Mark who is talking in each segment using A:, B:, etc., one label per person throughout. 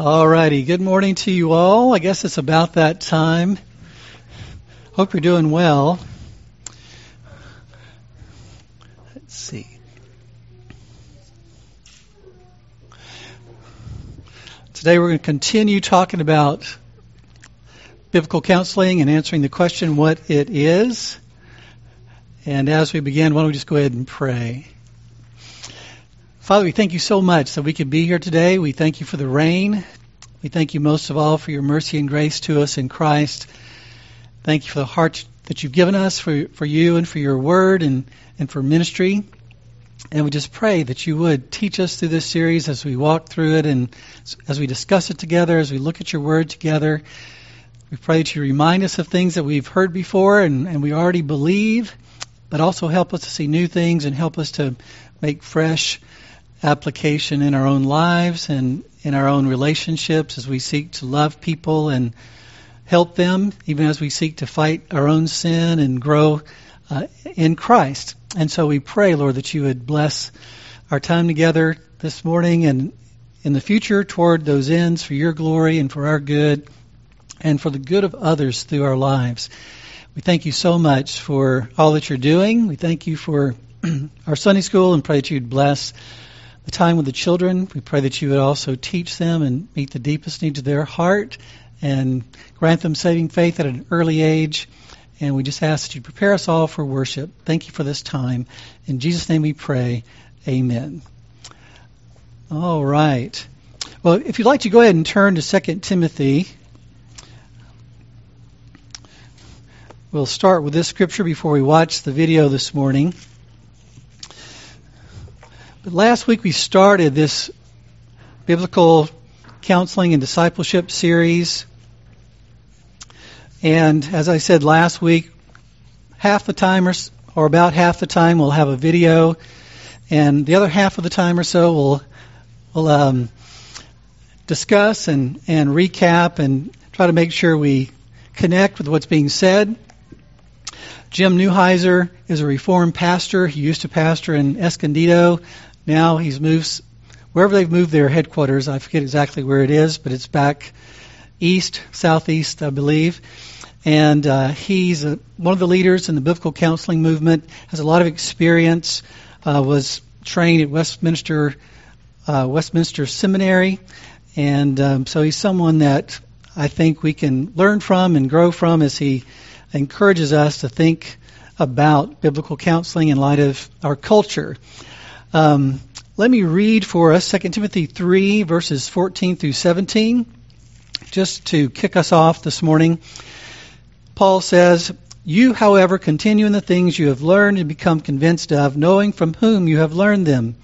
A: All righty. Good morning to you all. I guess it's about that time. Hope you're doing well. Let's see. Today we're going to continue talking about biblical counseling and answering the question what it is. And as we begin, why don't we just go ahead and pray? Father, we thank you so much that we could be here today. We thank you for the rain. We thank you most of all for your mercy and grace to us in Christ. Thank you for the heart that you've given us for, for you and for your word and, and for ministry. And we just pray that you would teach us through this series as we walk through it and as we discuss it together, as we look at your word together. We pray that you remind us of things that we've heard before and, and we already believe, but also help us to see new things and help us to make fresh application in our own lives and in our own relationships as we seek to love people and help them, even as we seek to fight our own sin and grow uh, in Christ. And so we pray, Lord, that you would bless our time together this morning and in the future toward those ends for your glory and for our good and for the good of others through our lives. We thank you so much for all that you're doing. We thank you for our Sunday school and pray that you'd bless the time with the children. We pray that you would also teach them and meet the deepest needs of their heart and grant them saving faith at an early age. And we just ask that you prepare us all for worship. Thank you for this time. In Jesus' name we pray. Amen. All right. Well, if you'd like to go ahead and turn to 2 Timothy, we'll start with this scripture before we watch the video this morning. Last week we started this biblical counseling and discipleship series. And as I said last week, half the time or, or about half the time we'll have a video, and the other half of the time or so we'll, we'll um, discuss and, and recap and try to make sure we connect with what's being said. Jim Newheiser is a Reformed pastor. He used to pastor in Escondido. Now he's moved wherever they've moved their headquarters. I forget exactly where it is, but it's back east, southeast, I believe. And uh, he's a, one of the leaders in the biblical counseling movement. Has a lot of experience. Uh, was trained at Westminster uh, Westminster Seminary, and um, so he's someone that I think we can learn from and grow from as he encourages us to think about biblical counseling in light of our culture. Um, let me read for us 2 Timothy 3, verses 14 through 17, just to kick us off this morning. Paul says, You, however, continue in the things you have learned and become convinced of, knowing from whom you have learned them,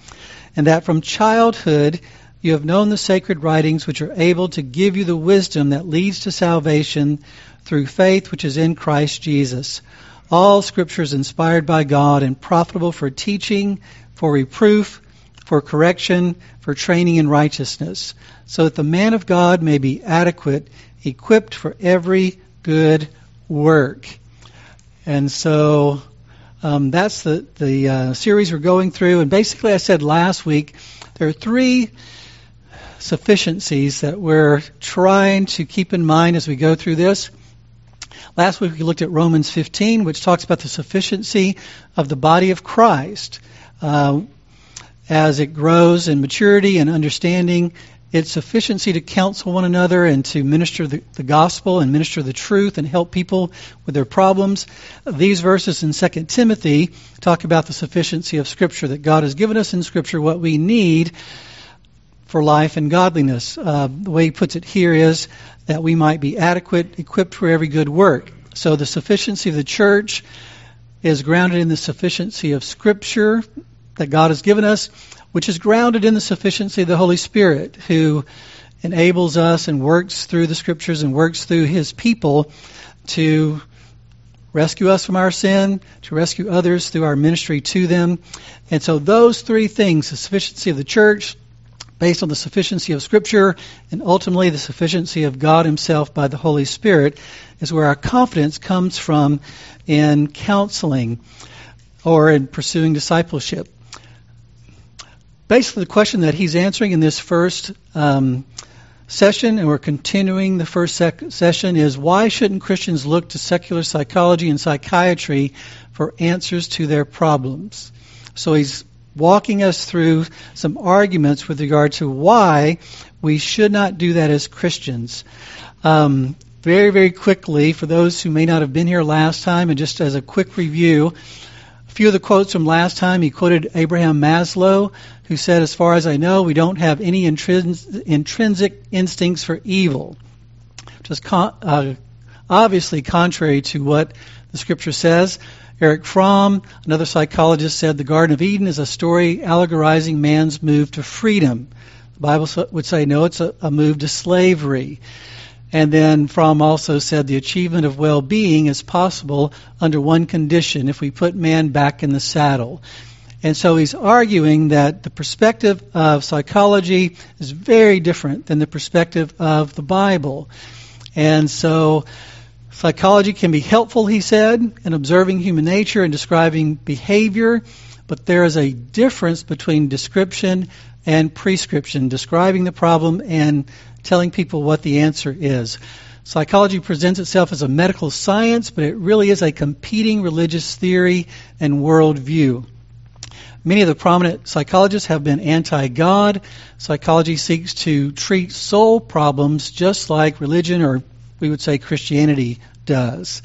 A: and that from childhood you have known the sacred writings which are able to give you the wisdom that leads to salvation through faith which is in Christ Jesus. All scripture is inspired by God and profitable for teaching, for reproof, for correction, for training in righteousness, so that the man of God may be adequate, equipped for every good work. And so um, that's the, the uh, series we're going through. And basically, I said last week, there are three sufficiencies that we're trying to keep in mind as we go through this. Last week we looked at Romans 15, which talks about the sufficiency of the body of Christ uh, as it grows in maturity and understanding, its sufficiency to counsel one another and to minister the, the, gospel and minister the truth and help people with their problems. These verses in 2 Timothy talk about the sufficiency of Scripture, that God has given us in Scripture what we need for life and godliness. Uh, the way he puts it here is that we might be adequate, equipped for every good work. So the sufficiency of the church is grounded in the sufficiency of Scripture that God has given us, which is grounded in the sufficiency of the Holy Spirit, who enables us and works through the Scriptures and works through His people to rescue us from our sin, to rescue others through our ministry to them. And so those three things, the sufficiency of the church, based on the sufficiency of Scripture, and ultimately the sufficiency of God Himself by the Holy Spirit, is where our confidence comes from in counseling or in pursuing discipleship. Basically, the question that he's answering in this first um, session, and we're continuing the first sec- session, is why shouldn't Christians look to secular psychology and psychiatry for answers to their problems? So he's walking us through some arguments with regard to why we should not do that as Christians. Um, very, very quickly, for those who may not have been here last time, and just as a quick review, a few of the quotes from last time, he quoted Abraham Maslow, who said, As far as I know, we don't have any intrins- intrinsic instincts for evil. Just con- uh, obviously contrary to what the scripture says. Erich Fromm, another psychologist, said the Garden of Eden is a story allegorizing man's move to freedom. The Bible would say, no, it's a, a move to slavery. And then Fromm also said the achievement of well being is possible under one condition if we put man back in the saddle. And so he's arguing that the perspective of psychology is very different than the perspective of the Bible. And so psychology can be helpful, he said, in observing human nature and describing behavior, but there is a difference between description and prescription, describing the problem and telling people what the answer is. Psychology presents itself as a medical science, but it really is a competing religious theory and worldview. Many of the prominent psychologists have been anti God. Psychology seeks to treat soul problems just like religion, or we would say Christianity, does.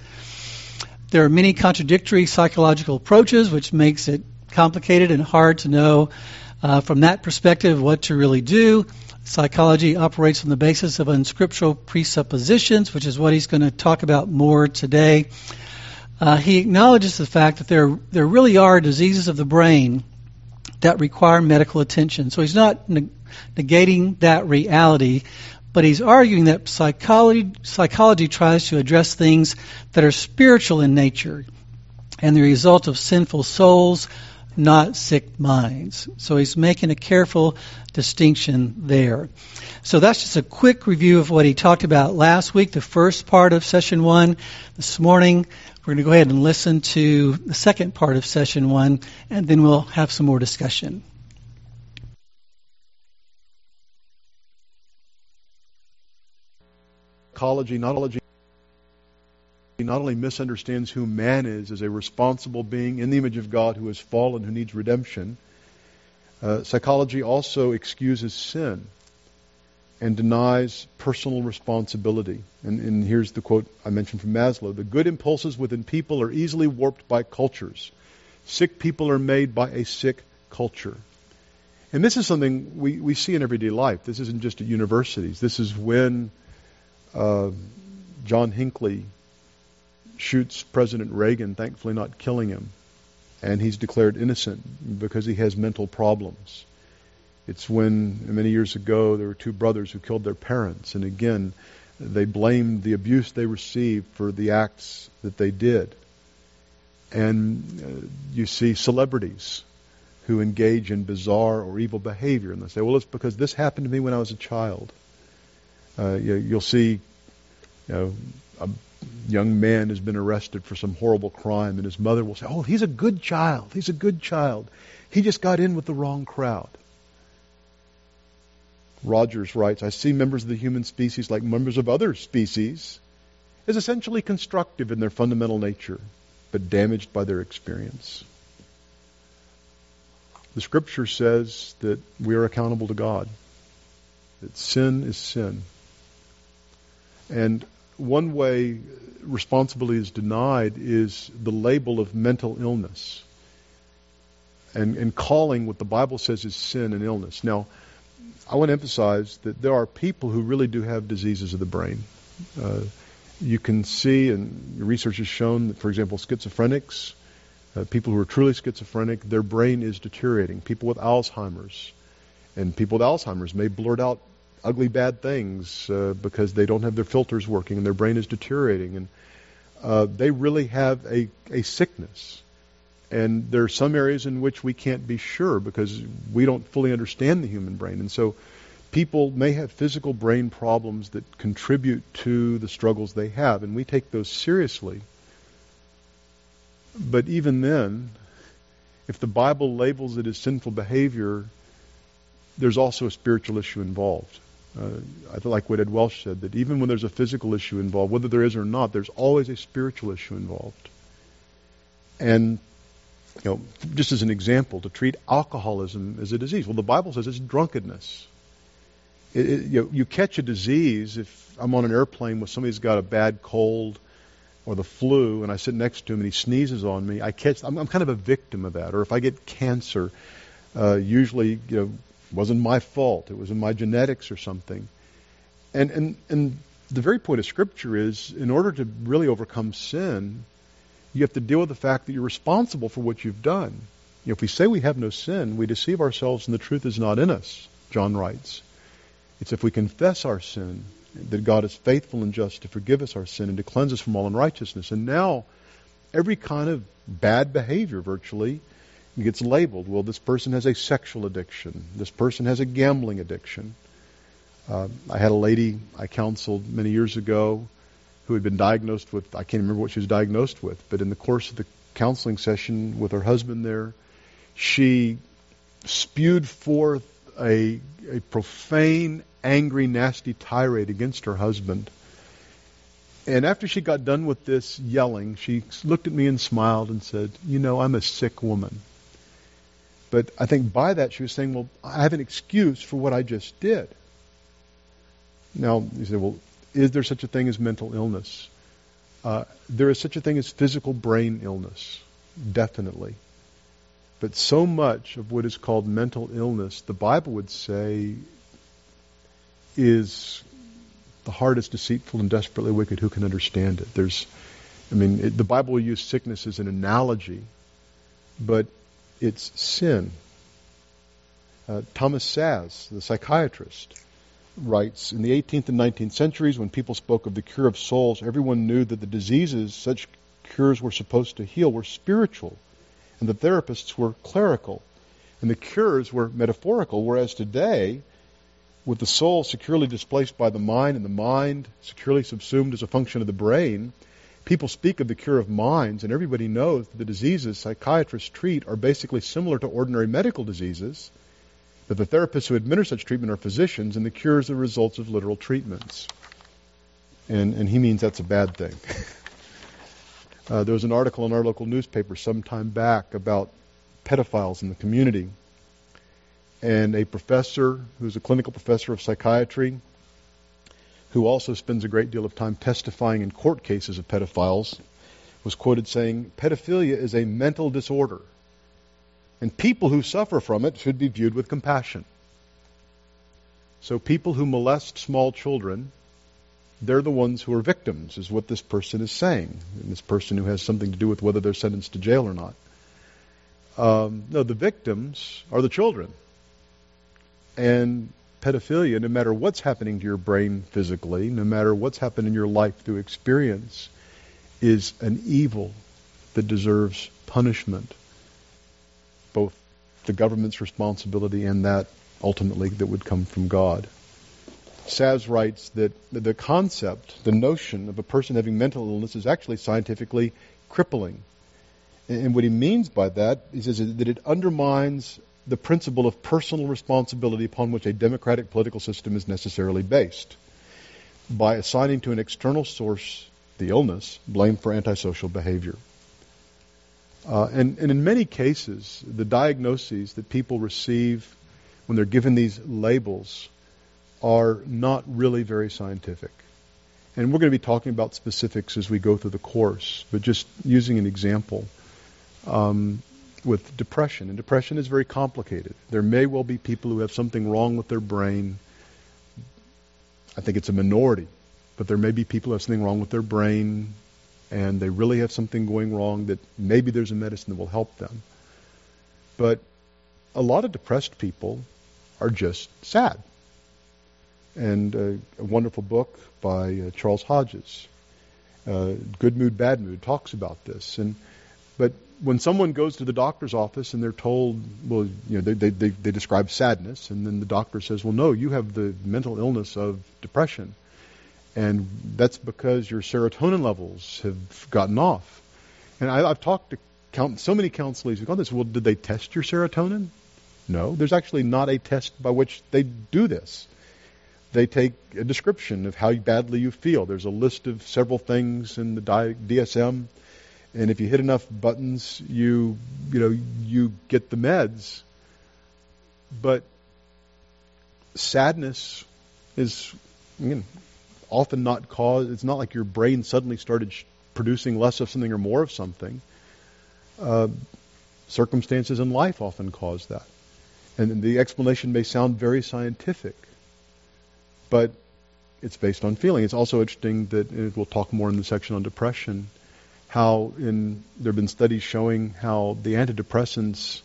A: There are many contradictory psychological approaches, which makes it complicated and hard to know uh, from that perspective what to really do. Psychology operates on the basis of unscriptural presuppositions, which is what he's going to talk about more today. Uh, he acknowledges the fact that there, there really are diseases of the brain that require medical attention. So he's not neg- negating that reality, but he's arguing that psychology, psychology tries to address things that are spiritual in nature and the result of sinful souls, not sick minds. So he's making a careful distinction there. So that's just a quick review of what he talked about last week, the first part of session one. This morning, we're going to go ahead and listen to the second part of session one, and then we'll have some more discussion.
B: Ecology, not only not only misunderstands who man is as a responsible being in the image of God who has fallen, who needs redemption, uh, psychology also excuses sin and denies personal responsibility. And, and here's the quote I mentioned from Maslow The good impulses within people are easily warped by cultures. Sick people are made by a sick culture. And this is something we, we see in everyday life. This isn't just at universities. This is when uh, John Hinckley shoots President Reagan, thankfully not killing him. And he's declared innocent because he has mental problems. It's when many years ago there were two brothers who killed their parents, and again, they blamed the abuse they received for the acts that they did. And uh, you see celebrities who engage in bizarre or evil behavior, and they say, "Well, it's because this happened to me when I was a child." Uh, you, will see, you know, a young man has been arrested for some horrible crime, and his mother will say, "Oh, he's a good child. He's a good child. He just got in with the wrong crowd." Rogers writes, I see members of the human species, like members of other species, as essentially constructive in their fundamental nature, but damaged by their experience. The scripture says that we are accountable to God, that sin is sin. And one way responsibility is denied is the label of mental illness and, and calling what the Bible says is sin and illness. Now, I want to emphasize that there are people who really do have diseases of the brain. Uh, you can see, and research has shown that, for example, schizophrenics, uh, people who are truly schizophrenic, their brain is deteriorating. People with Alzheimer's, and people with Alzheimer's may blurt out ugly, bad things uh, because they don't have their filters working and their brain is deteriorating. And uh, they really have a, a sickness. And there are some areas in which we can't be sure because we don't fully understand the human brain. And so people may have physical brain problems that contribute to the struggles they have, and we take those seriously. But even then, if the Bible labels it as sinful behavior, there's also a spiritual issue involved. Uh, I feel like what Ed Welch said that even when there's a physical issue involved, whether there is or not, there's always a spiritual issue involved. And you know, just as an example, to treat alcoholism as a disease. Well, the Bible says it's drunkenness. It, it, you, know, you catch a disease if I'm on an airplane with somebody who's got a bad cold or the flu, and I sit next to him and he sneezes on me. I catch. I'm, I'm kind of a victim of that. Or if I get cancer, uh, usually you know wasn't my fault. It was in my genetics or something. And and and the very point of Scripture is, in order to really overcome sin, you have to deal with the fact that you're responsible for what you've done. You know, if we say we have no sin, we deceive ourselves and the truth is not in us, John writes. It's if we confess our sin that God is faithful and just to forgive us our sin and to cleanse us from all unrighteousness. And now, every kind of bad behavior virtually gets labeled. Well, this person has a sexual addiction. This person has a gambling addiction. Uh, I had a lady I counseled many years ago who had been diagnosed with, I can't remember what she was diagnosed with, but in the course of the counseling session with her husband there, she spewed forth a, a profane, angry, nasty tirade against her husband. And after she got done with this yelling, she looked at me and smiled and said, You know, I'm a sick woman. But I think by that she was saying, Well, I have an excuse for what I just did. Now, you say, Well, is there such a thing as mental illness? Uh, there is such a thing as physical brain illness, definitely. But so much of what is called mental illness, the Bible would say, is the heart is deceitful and desperately wicked. Who can understand it? There's, I mean, it, the Bible will use sickness as an analogy, but it's sin. Uh, Thomas Szasz, the psychiatrist, writes In the 18th and 19th centuries, when people spoke of the cure of souls, everyone knew that the diseases such cures were supposed to heal were spiritual, and the therapists were clerical, and the cures were metaphorical, whereas today, with the soul securely displaced by the mind and the mind securely subsumed as a function of the brain, people speak of the cure of minds, and everybody knows that the diseases psychiatrists treat are basically similar to ordinary medical diseases that the therapists who administer such treatment are physicians, and the cures are the results of literal treatments. And, and he means that's a bad thing. uh, there was an article in our local newspaper some time back about pedophiles in the community. And a professor, who's a clinical professor of psychiatry, who also spends a great deal of time testifying in court cases of pedophiles, was quoted saying, Pedophilia is a mental disorder and people who suffer from it should be viewed with compassion. So people who molest small children, they're the ones who are victims, is what this person is saying. And this person who has something to do with whether they're sentenced to jail or not. Um, no, the victims are the children. And pedophilia, no matter what's happening to your brain physically, no matter what's happened in your life through experience, is an evil that deserves punishment both the government's responsibility and that ultimately that would come from God. Szasz writes that the concept, the notion of a person having mental illness is actually scientifically crippling. And what he means by that is that it undermines the principle of personal responsibility upon which a democratic political system is necessarily based by assigning to an external source, the illness, blame for antisocial behavior. Uh, and, and in many cases, the diagnoses that people receive when they're given these labels are not really very scientific. And we're going to be talking about specifics as we go through the course, but just using an example um, with depression. And depression is very complicated. There may well be people who have something wrong with their brain. I think it's a minority, but there may be people who have something wrong with their brain and they really have something going wrong that maybe there's a medicine that will help them. But a lot of depressed people are just sad. And uh, a wonderful book by uh, Charles Hodges, uh, Good Mood, Bad Mood, talks about this. And but when someone goes to the doctor's office and they're told, well, you know, they, they, they, they describe sadness, and then the doctor says, well, no, you have the mental illness of depression and that's because your serotonin levels have gotten off. And I, have talked to count, so many counselors who've gone this. Well, did they test your serotonin? No, there's actually not a test by which they do this. they take a description of how badly you feel. There's a list of several things in the DSM, and if you hit enough buttons, you you know you get the meds. But sadness is often not caused. It's not like your brain suddenly started sh- producing less of something or more of something. Uh, circumstances in life often cause that, and the explanation may sound very scientific, but it's based on feeling. It's also interesting that we'll talk more in the section on depression. How in there have been studies showing how the antidepressants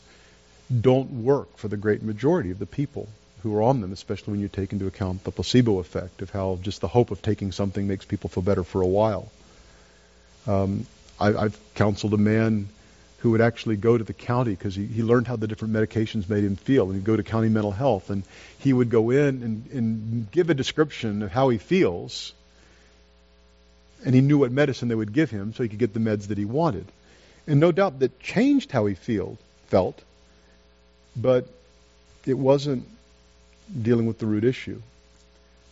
B: don't work for the great majority of the people who are on them, especially when you take into account the placebo effect of how just the hope of taking something makes people feel better for a while. Um, I, have counseled a man who would actually go to the county because he, he learned how the different medications made him feel, and he'd go to county mental health, and he would go in and, and give a description of how he feels, and he knew what medicine they would give him so he could get the meds that he wanted. And no doubt that changed how he feel, felt, but it wasn't dealing with the root issue.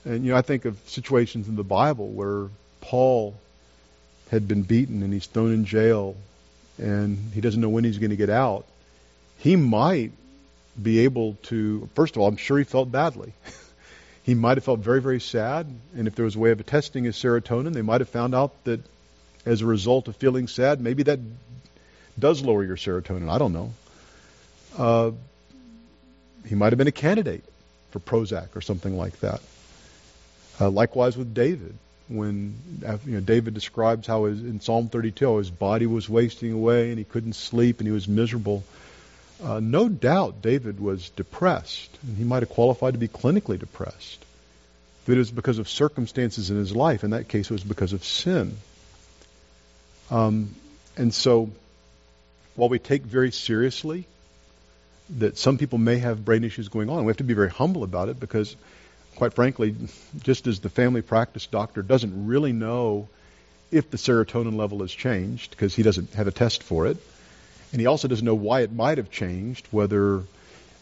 B: And, you know, I think of situations in the Bible where Paul had been beaten and he's thrown in jail and he doesn't know when he's going to get out. He might be able to, first of all, I'm sure he felt badly. he might have felt very, very sad. And if there was a way of testing his serotonin, they might have found out that as a result of feeling sad, maybe that does lower your serotonin. I don't know. Uh, he might have been a candidate for Prozac or something like that. Uh, likewise with David, when you know, David describes how his, in Psalm 32 his body was wasting away and he couldn't sleep and he was miserable. Uh, no doubt David was depressed, and he might have qualified to be clinically depressed. But it was because of circumstances in his life. In that case, it was because of sin. Um, and so, while we take very seriously that some people may have brain issues going on. We have to be very humble about it because, quite frankly, just as the family practice doctor doesn't really know if the serotonin level has changed because he doesn't have a test for it, and he also doesn't know why it might have changed, whether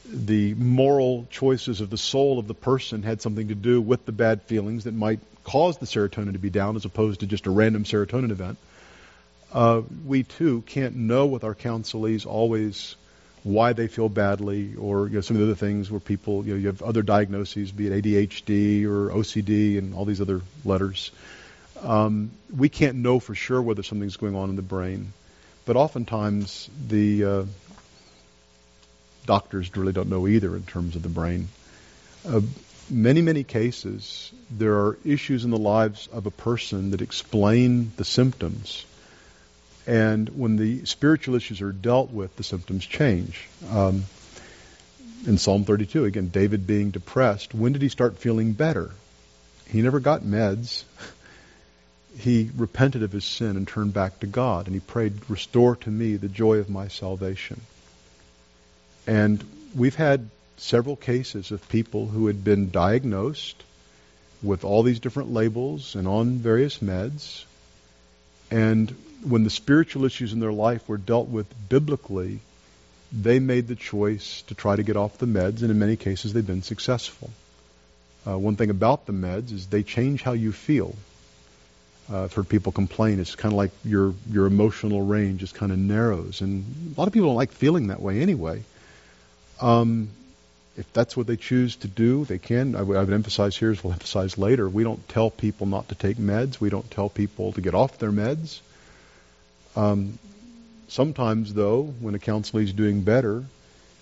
B: the moral choices of the soul of the person had something to do with the bad feelings that might cause the serotonin to be down as opposed to just a random serotonin event. Uh, we too can't know with our counselees always why they feel badly, or you know, some of the other things where people, you know, you have other diagnoses, be it ADHD or OCD and all these other letters. Um, we can't know for sure whether something's going on in the brain, but oftentimes the uh, doctors really don't know either in terms of the brain. Uh, many, many cases, there are issues in the lives of a person that explain the symptoms and when the spiritual issues are dealt with, the symptoms change. Um, in Psalm 32, again, David being depressed, when did he start feeling better? He never got meds. He repented of his sin and turned back to God, and he prayed, Restore to me the joy of my salvation. And we've had several cases of people who had been diagnosed with all these different labels and on various meds, and when the spiritual issues in their life were dealt with biblically, they made the choice to try to get off the meds, and in many cases they've been successful. Uh, one thing about the meds is they change how you feel. Uh, I've heard people complain it's kind of like your your emotional range just kind of narrows, and a lot of people don't like feeling that way anyway. Um, if that's what they choose to do, they can. I, w- I would emphasize here, as we'll emphasize later, we don't tell people not to take meds. We don't tell people to get off their meds. Um, sometimes, though, when a counselee is doing better,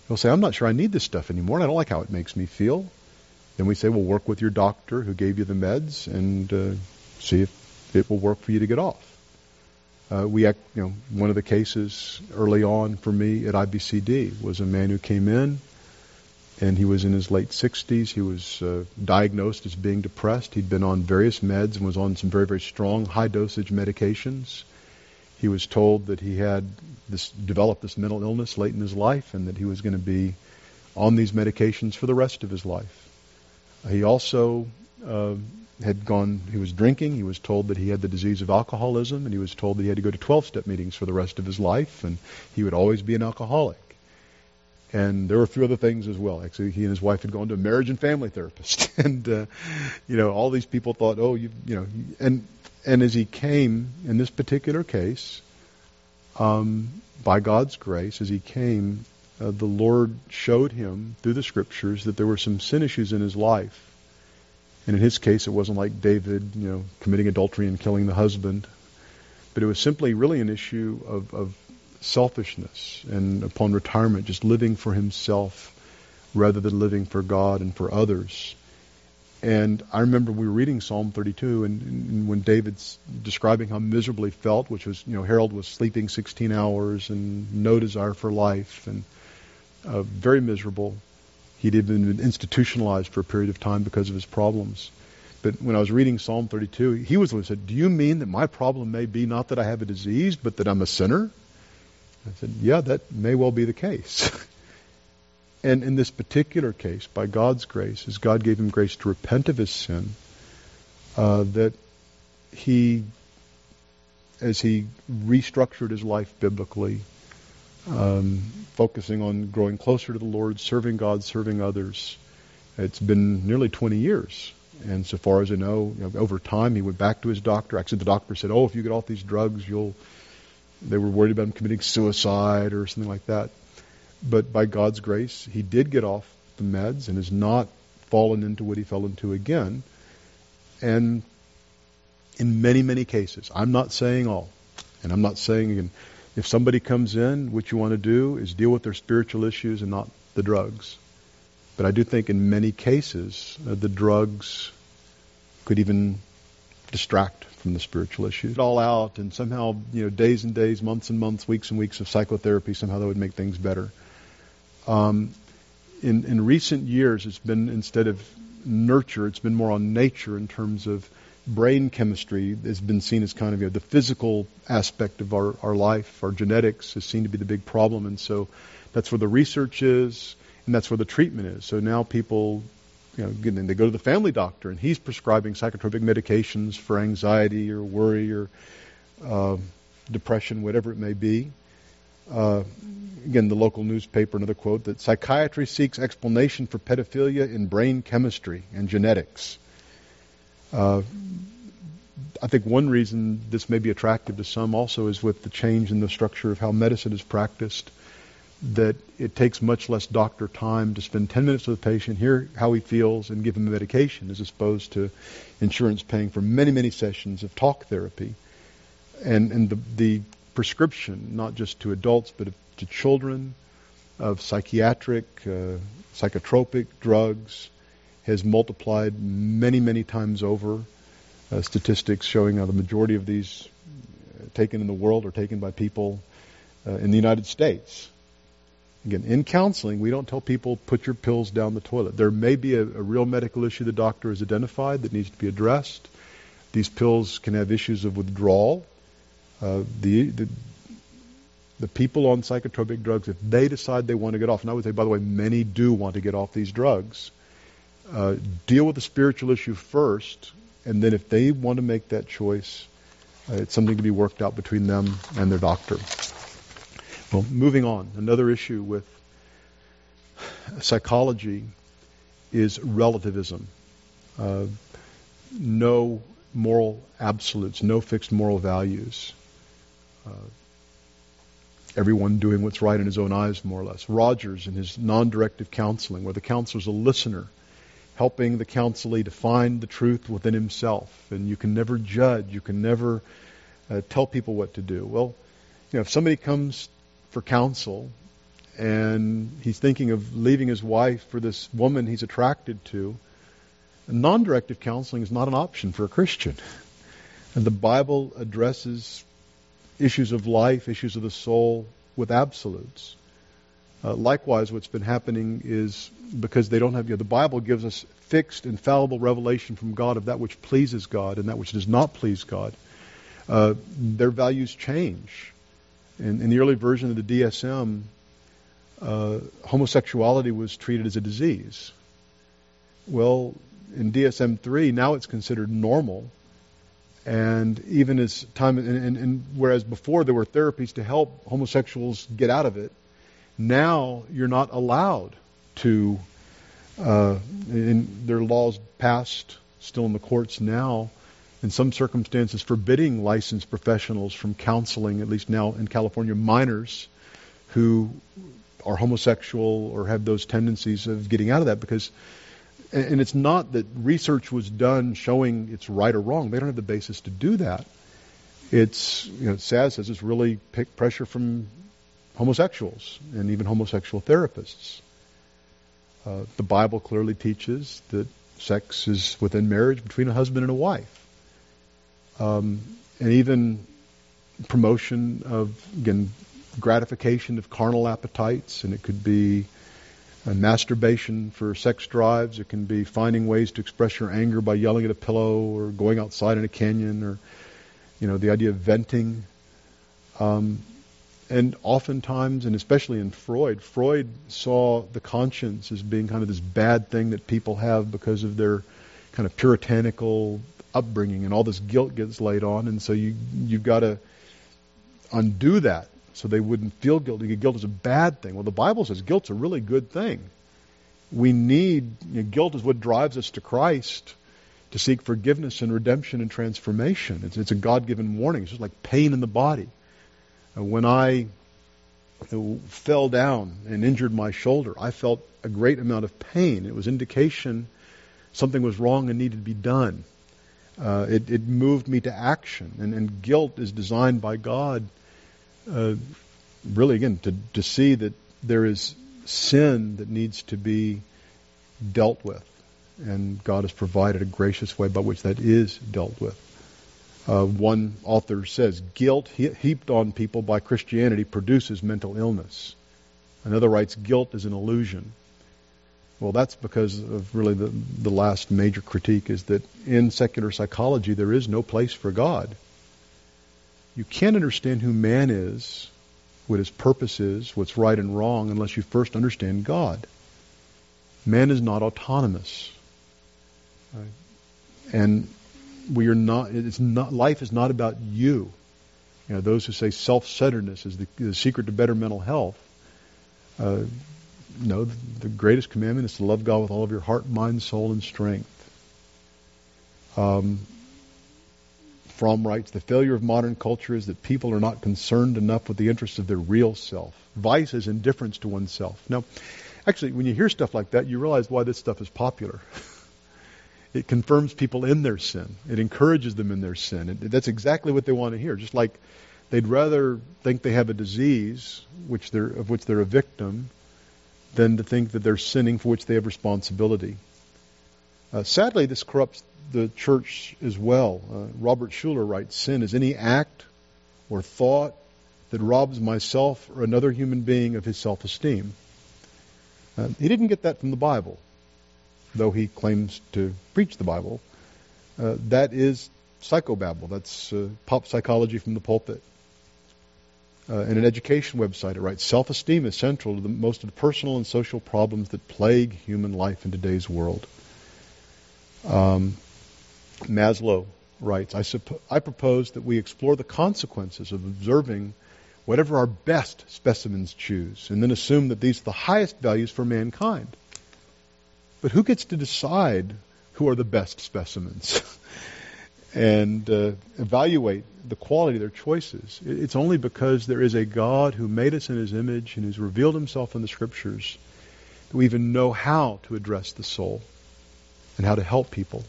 B: he'll say, I'm not sure I need this stuff anymore, and I don't like how it makes me feel. Then we say, well, work with your doctor who gave you the meds and uh, see if it will work for you to get off. Uh, we, you know, one of the cases early on for me at IBCD was a man who came in, and he was in his late 60s. He was uh, diagnosed as being depressed. He'd been on various meds and was on some very, very strong, high dosage medications. He was told that he had this, developed this mental illness late in his life and that he was going to be on these medications for the rest of his life. He also uh, had gone, he was drinking. He was told that he had the disease of alcoholism, and he was told that he had to go to 12 step meetings for the rest of his life, and he would always be an alcoholic. And there were a few other things as well. Actually, he and his wife had gone to a marriage and family therapist, and uh, you know, all these people thought, oh, you, you know, and and as he came in this particular case, um, by God's grace, as he came, uh, the Lord showed him through the scriptures that there were some sin issues in his life. And in his case, it wasn't like David, you know, committing adultery and killing the husband, but it was simply really an issue of, of selfishness and upon retirement, just living for himself rather than living for God and for others. And I remember we were reading Psalm 32, and, and, when David's describing how miserably felt, which was, you know, Harold was sleeping 16 hours and no desire for life, and uh, very miserable. He'd even been institutionalized for a period of time because of his problems. But when I was reading Psalm 32, he was the one who said, Do you mean that my problem may be not that I have a disease, but that I'm a sinner? I said, Yeah, that may well be the case. And in this particular case, by God's grace, as God gave him grace to repent of his sin, uh, that he, as he restructured his life biblically, um, focusing on growing closer to the Lord, serving God, serving others, it's been nearly 20 years. And so far as I know, you know, over time, he went back to his doctor. Actually, the doctor said, "Oh, if you get off these drugs, you'll." They were worried about him committing suicide or something like that. But by God's grace, he did get off the meds and has not fallen into what he fell into again. And in many, many cases, I'm not saying all, and I'm not saying again, if somebody comes in, what you want to do is deal with their spiritual issues and not the drugs. But I do think in many cases, uh, the drugs could even distract from the spiritual issues. It all out, and somehow, you know, days and days, months and months, weeks and weeks of psychotherapy, somehow that would make things better. Um, in, in recent years, it's been instead of nurture, it's been more on nature in terms of brain chemistry has been seen as kind of you know, the physical aspect of our, our life. Our genetics is seen to be the big problem, and so that's where the research is, and that's where the treatment is. So now people, you know, they go to the family doctor, and he's prescribing psychotropic medications for anxiety or worry or uh, depression, whatever it may be. Uh, again, the local newspaper, another quote, that psychiatry seeks explanation for pedophilia in brain chemistry and genetics. Uh, I think one reason this may be attractive to some also is with the change in the structure of how medicine is practiced, that it takes much less doctor time to spend 10 minutes with a patient, hear how he feels, and give him a medication, as opposed to insurance paying for many, many sessions of talk therapy. And, and the, the prescription, not just to adults, but to children of psychiatric, uh, psychotropic drugs has multiplied many, many times over. Uh, statistics showing how the majority of these uh, taken in the world are taken by people uh, in the United States. Again, in counseling, we don't tell people put your pills down the toilet. There may be a, a real medical issue the doctor has identified that needs to be addressed. These pills can have issues of withdrawal. Uh, the, the, the people on psychotropic drugs, if they decide they want to get off, and I would say, by the way, many do want to get off these drugs, uh, deal with the spiritual issue first, and then if they want to make that choice, uh, it's something to be worked out between them and their doctor. Well, moving on, another issue with psychology is relativism. Uh, no moral absolutes, no fixed moral values. Uh, everyone doing what's right in his own eyes, more or less. Rogers in his non-directive counseling, where the counselor's a listener, helping the counselee to find the truth within himself. And you can never judge. You can never uh, tell people what to do. Well, you know, if somebody comes for counsel and he's thinking of leaving his wife for this woman he's attracted to, non-directive counseling is not an option for a Christian. And the Bible addresses issues of life, issues of the soul with absolutes. Uh, likewise, what's been happening is because they don't have, you know, the Bible gives us fixed, infallible revelation from God of that which pleases God and that which does not please God. Uh, their values change. In, in, the early version of the DSM, uh, homosexuality was treated as a disease. Well, in DSM 3, now it's considered normal and even as time, and, and, and, whereas before there were therapies to help homosexuals get out of it, Now you're not allowed to, uh, in their laws passed still in the courts now, in some circumstances forbidding licensed professionals from counseling, at least now in California, minors who are homosexual or have those tendencies of getting out of that because and it's not that research was done showing it's right or wrong. They don't have the basis to do that. It's, you know, Szasz says it's really pressure from homosexuals and even homosexual therapists. Uh, the Bible clearly teaches that sex is within marriage between a husband and a wife. Um, and even promotion of, again, gratification of carnal appetites, and it could be masturbation for sex drives. It can be finding ways to express your anger by yelling at a pillow or going outside in a canyon or, you know, the idea of venting. Um, and oftentimes, and especially in Freud, Freud saw the conscience as being kind of this bad thing that people have because of their kind of puritanical upbringing, and all this guilt gets laid on, and so you you've got to undo that so they wouldn't feel guilty. Guilt is a bad thing. Well, the Bible says guilt's a really good thing. We need, you know, guilt is what drives us to Christ to seek forgiveness and redemption and transformation. It's, it's a God given warning. It's just like pain in the body. Uh, when I uh, fell down and injured my shoulder, I felt a great amount of pain. It was indication something was wrong and needed to be done. Uh, it, it, moved me to action. And, and, guilt is designed by God uh, really, again, to, to see that there is sin that needs to be dealt with. And God has provided a gracious way by which that is dealt with. Uh, one author says, guilt he- heaped on people by Christianity produces mental illness. Another writes, guilt is an illusion. Well, that's because of really the, the last major critique is that in secular psychology there is no place for God. You can't understand who man is, what his purpose is, what's right and wrong, unless you first understand God. Man is not autonomous. Right? And we are not, it's not, life is not about you. You know, those who say self-centeredness is the, the secret to better mental health. Uh, no, the greatest commandment is to love God with all of your heart, mind, soul, and strength. Um, Fromm writes, the failure of modern culture is that people are not concerned enough with the interests of their real self. Vice is indifference to oneself. Now, actually, when you hear stuff like that, you realize why this stuff is popular. it confirms people in their sin. It encourages them in their sin. It, that's exactly what they want to hear. Just like they'd rather think they have a disease, which they're, of which they're a victim, than to think that they're sinning for which they have responsibility. Uh, sadly, this corrupts the church as well. Uh, Robert Schuller writes Sin is any act or thought that robs myself or another human being of his self esteem. Uh, he didn't get that from the Bible, though he claims to preach the Bible. Uh, that is psychobabble. That's uh, pop psychology from the pulpit. Uh, in an education website, it writes Self esteem is central to the, most of the personal and social problems that plague human life in today's world. Um, Maslow writes, I, supp- I propose that we explore the consequences of observing whatever our best specimens choose, and then assume that these are the highest values for mankind. But who gets to decide who are the best specimens and uh, evaluate the quality of their choices? It's only because there is a God who made us in his image and who's revealed himself in the scriptures that we even know how to address the soul and how to help people.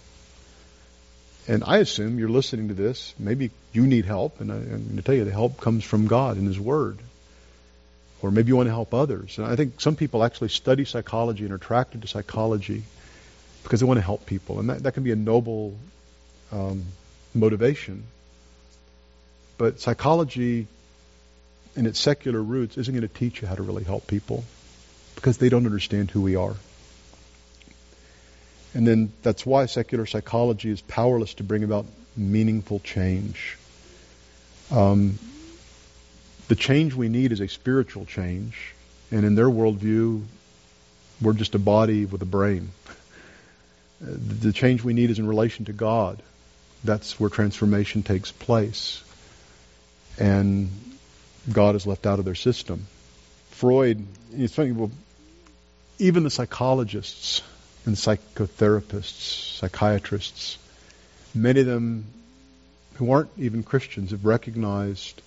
B: And I assume you're listening to this. Maybe you need help, and I, am going to tell you the help comes from God in His Word. Or maybe you want to help others. And I think some people actually study psychology and are attracted to psychology because they want to help people. And that, that can be a noble um, motivation. But psychology, in its secular roots, isn't going to teach you how to really help people because they don't understand who we are. And then that's why secular psychology is powerless to bring about meaningful change. Um, the change we need is a spiritual change, and in their worldview, we're just a body with a brain. The change we need is in relation to God. That's where transformation takes place. And God is left out of their system. Freud, it's funny, well, even the psychologists and psychotherapists, psychiatrists, many of them who aren't even Christians have recognized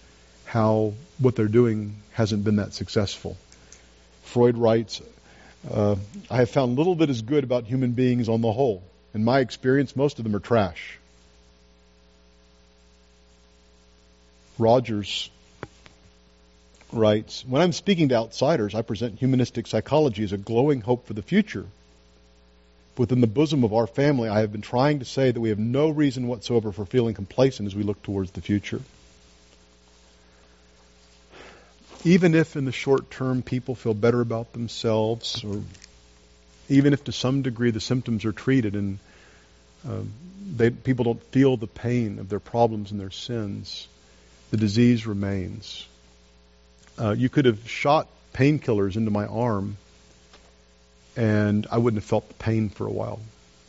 B: how what they're doing hasn't been that successful. Freud writes, uh, I have found little that is good about human beings on the whole. In my experience, most of them are trash. Rogers writes When I'm speaking to outsiders, I present humanistic psychology as a glowing hope for the future. Within the bosom of our family, I have been trying to say that we have no reason whatsoever for feeling complacent as we look towards the future. Even if in the short term people feel better about themselves, or even if to some degree the symptoms are treated and uh, they, people don't feel the pain of their problems and their sins, the disease remains. Uh, you could have shot painkillers into my arm, and I wouldn't have felt the pain for a while.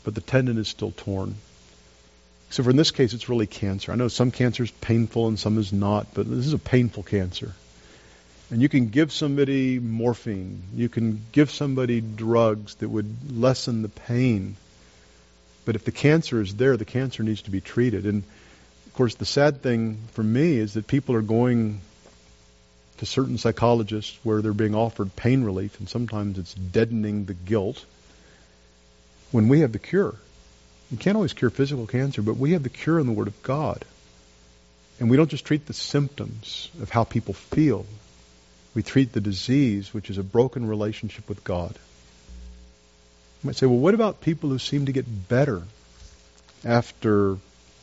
B: But the tendon is still torn. So for in this case, it's really cancer. I know some cancer is painful and some is not, but this is a painful cancer. And you can give somebody morphine. You can give somebody drugs that would lessen the pain. But if the cancer is there, the cancer needs to be treated. And of course, the sad thing for me is that people are going to certain psychologists where they're being offered pain relief, and sometimes it's deadening the guilt. When we have the cure, you can't always cure physical cancer, but we have the cure in the Word of God. And we don't just treat the symptoms of how people feel. We treat the disease, which is a broken relationship with God. You might say, well, what about people who seem to get better after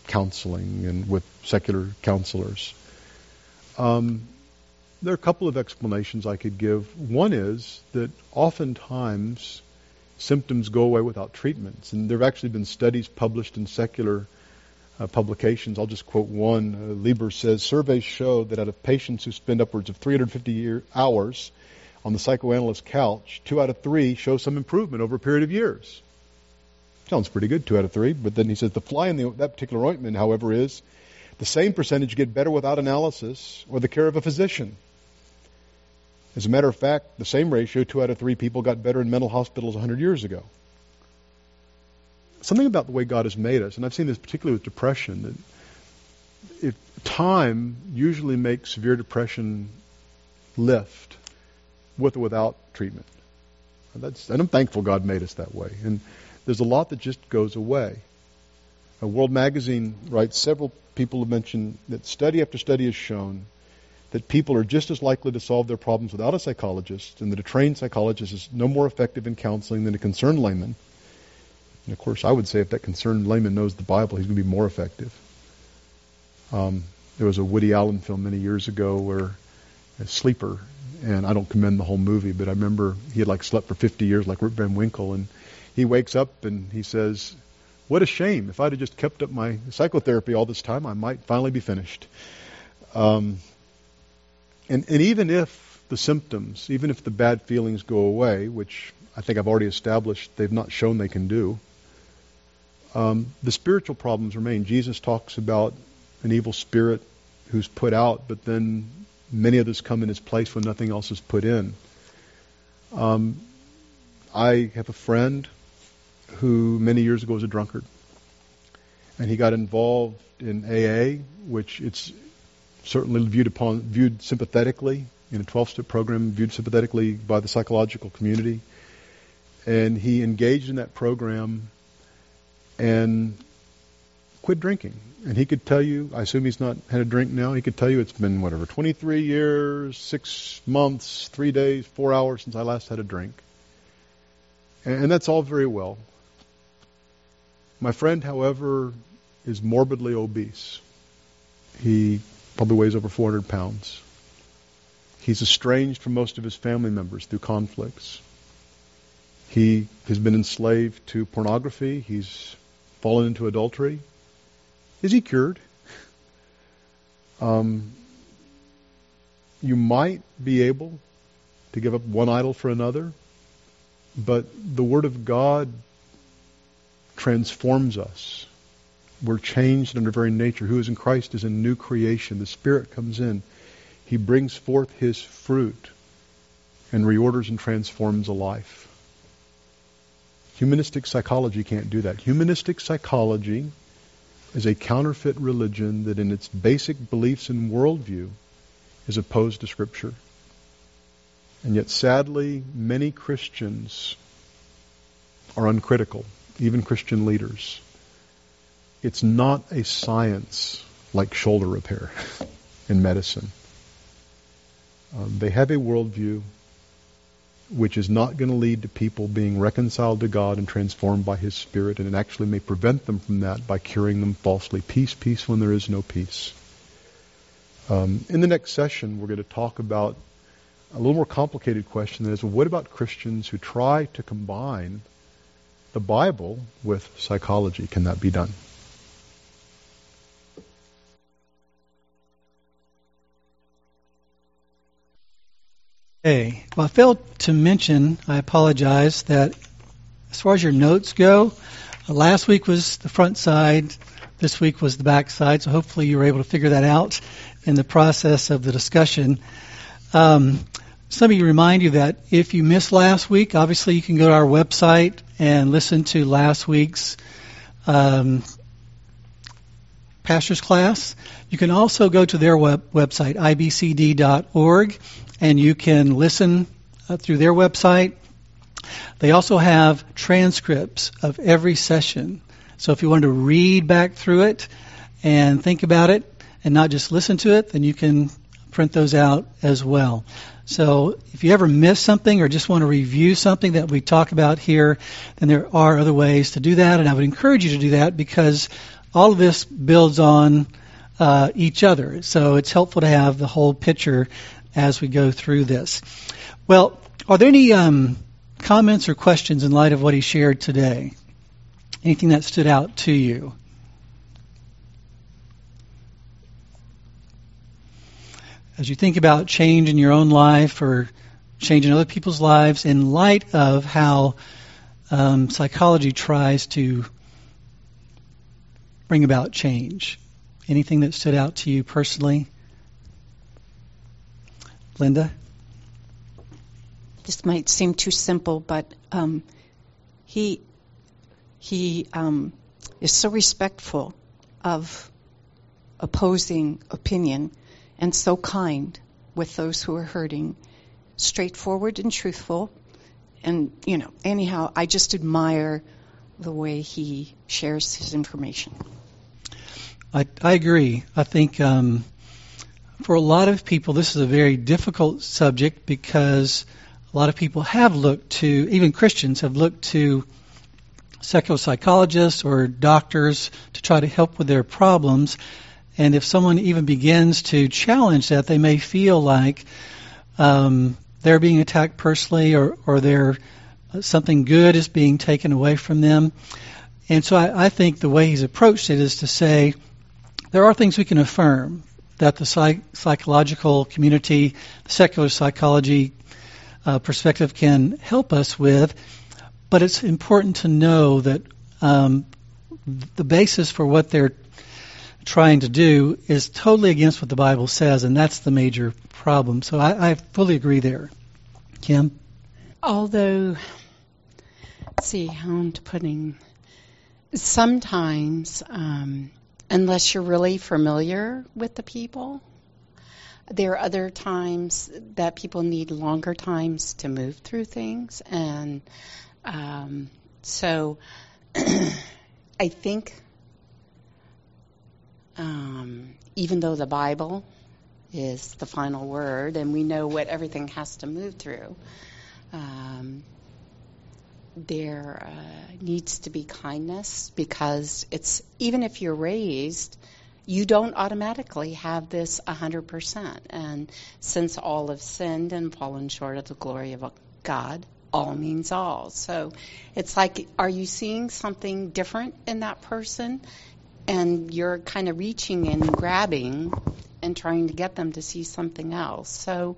B: counseling and with secular counselors? Um, there are a couple of explanations I could give. One is that oftentimes symptoms go away without treatments, and there have actually been studies published in secular uh, publications. I'll just quote one. Uh, Lieber says surveys show that out of patients who spend upwards of 350 year, hours on the psychoanalyst couch, two out of three show some improvement over a period of years. Sounds pretty good, two out of three. But then he says the fly in the, that particular ointment, however, is the same percentage get better without analysis or the care of a physician. As a matter of fact, the same ratio, two out of three people got better in mental hospitals 100 years ago. Something about the way God has made us, and I've seen this particularly with depression, that if time usually makes severe depression lift with or without treatment. That's, and I'm thankful God made us that way. And there's a lot that just goes away. A World Magazine writes several people have mentioned that study after study has shown that people are just as likely to solve their problems without a psychologist, and that a trained psychologist is no more effective in counseling than a concerned layman. And of course, I would say if that concerned layman knows the Bible, he's going to be more effective. Um, there was a Woody Allen film many years ago where a sleeper, and I don't commend the whole movie, but I remember he had like slept for 50 years, like Rip Van Winkle, and he wakes up and he says, "What a shame! If I'd have just kept up my psychotherapy all this time, I might finally be finished." Um, and, and even if the symptoms, even if the bad feelings go away, which I think I've already established they've not shown they can do, um, the spiritual problems remain. Jesus talks about an evil spirit who's put out, but then many others come in his place when nothing else is put in. Um, I have a friend who many years ago was a drunkard, and he got involved in AA, which it's certainly viewed upon viewed sympathetically in a 12-step program, viewed sympathetically by the psychological community, and he engaged in that program and quit drinking. And he could tell you, I assume he's not had a drink now. He could tell you it's been whatever, 23 years, six months, three days, four hours since I last had a drink. And that's all very well. My friend, however, is morbidly obese. He probably weighs over 400 pounds. He's estranged from most of his family members through conflicts. He has been enslaved to pornography. He's fallen into adultery. Is he cured? Um, you might be able to give up one idol for another, but the Word of God transforms us. We're changed in our very nature. Who is in Christ is a new creation. The Spirit comes in. He brings forth His fruit. and reorders and transforms a life. Humanistic psychology can't do that. Humanistic psychology is a counterfeit religion that, in its basic beliefs and worldview, is opposed to Scripture. And yet, sadly, many Christians are uncritical, even Christian leaders. It's not a science like shoulder repair in medicine. Um, they have a worldview which is not going to lead to people being reconciled to God and transformed by His Spirit, and it actually may prevent them from that by curing them falsely. Peace, peace when there is no peace. Um, in the next session, we're going to talk about a little more complicated question that is, what about Christians who try to combine the Bible with psychology? Can that be done?
A: Okay. Well, I failed to mention, I apologize, that as far as your notes go, uh, last week was the front side, this week was the back side, so hopefully you were able to figure that out in the process of the discussion. Um, let me remind you that if you missed last week, obviously you can go to our website and listen to last week's um, pastor's class. You can also go to their web- website, ibcd.org, and you can listen uh, through their website. They also have transcripts of every session. So if you want to read back through it and think about it and not just listen to it, then you can print those out as well. So if you ever miss something or just want to review something that we talk about here, then there are other ways to do that, and I would encourage you to do that because all of this builds on uh, each other. So it's helpful to have the whole picture as we go through this. Well, are there any um, comments or questions in light of what he shared today? Anything that stood out to you? As you think about change in your own life or change in other people's lives, in light of how um, psychology tries to bring about change, anything that stood out to you personally? Linda?
C: This might seem too simple, but um, he he um, is so respectful of opposing opinion and so kind with those who are hurting, straightforward and truthful. And, you know, anyhow, I just admire the way he shares his information.
A: I, I agree. I think um, for a lot of people, this is a very difficult subject because a lot of people have looked to, even Christians have looked to secular psychologists or doctors to try to help with their problems. And if someone even begins to challenge that, they may feel like um, they're being attacked personally or, or they're, something good is being taken away from them. And so I, I think the way he's approached it is to say there are things we can affirm that the psych- psychological community, the secular psychology uh, perspective can help us with. But it's important to know that um, the basis for what they're trying to do is totally against what the Bible says, and that's the major problem. So I, I fully agree there. Kim?
D: Although, see how I'm putting. Sometimes um, unless you're really familiar with the people. There are other times that people need longer times to move through things, and um, so I think um, even though the Bible is the final word and we know what everything has to move through, um, there uh, needs to be kindness because it's even if you're raised you don't automatically have this 100% and since all have sinned and fallen short of the glory of god all means all. So it's like are you seeing something different in that person? And you're kind of reaching and grabbing and trying to get them to see something else. So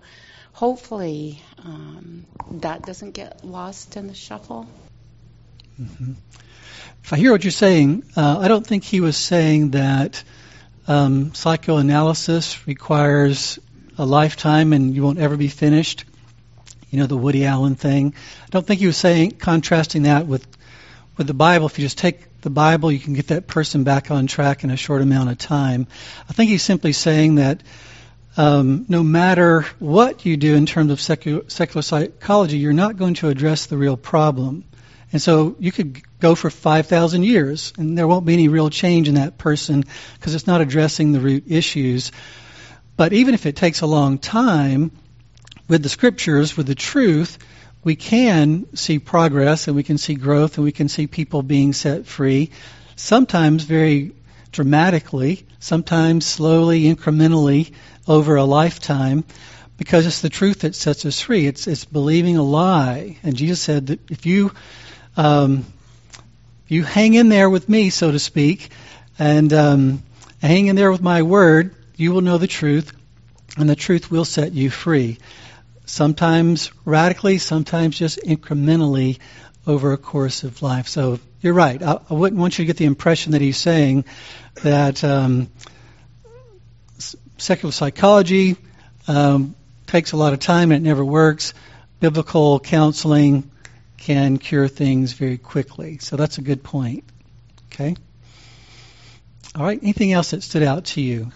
D: hopefully um, that doesn't get lost in the shuffle.
A: Mm-hmm. If I hear what you're saying, uh, I don't think he was saying that um, psychoanalysis requires a lifetime and you won't ever be finished. You know, the Woody Allen thing. I don't think he was saying contrasting that with with the Bible. If you just take the Bible, you can get that person back on track in a short amount of time. I think he's simply saying that um, no matter what you do in terms of secular, secular psychology, you're not going to address the real problem. And so you could go for 5,000 years, and there won't be any real change in that person because it's not addressing the root issues. But even if it takes a long time, with the scriptures, with the truth, we can see progress and we can see growth and we can see people being set free, sometimes very dramatically, sometimes slowly, incrementally over a lifetime because it's the truth that sets us free. It's, it's believing a lie. And Jesus said that if you um, you hang in there with me, so to speak, and um, hang in there with my word, you will know the truth, and the truth will set you free. Sometimes radically, sometimes just incrementally over a course of life. So you're right. I, I wouldn't want you to get the impression that he's saying that um, secular psychology um, takes a lot of time and it never works. Biblical counseling can cure things very quickly. So that's a good point. Okay? All right, anything else that stood out to you?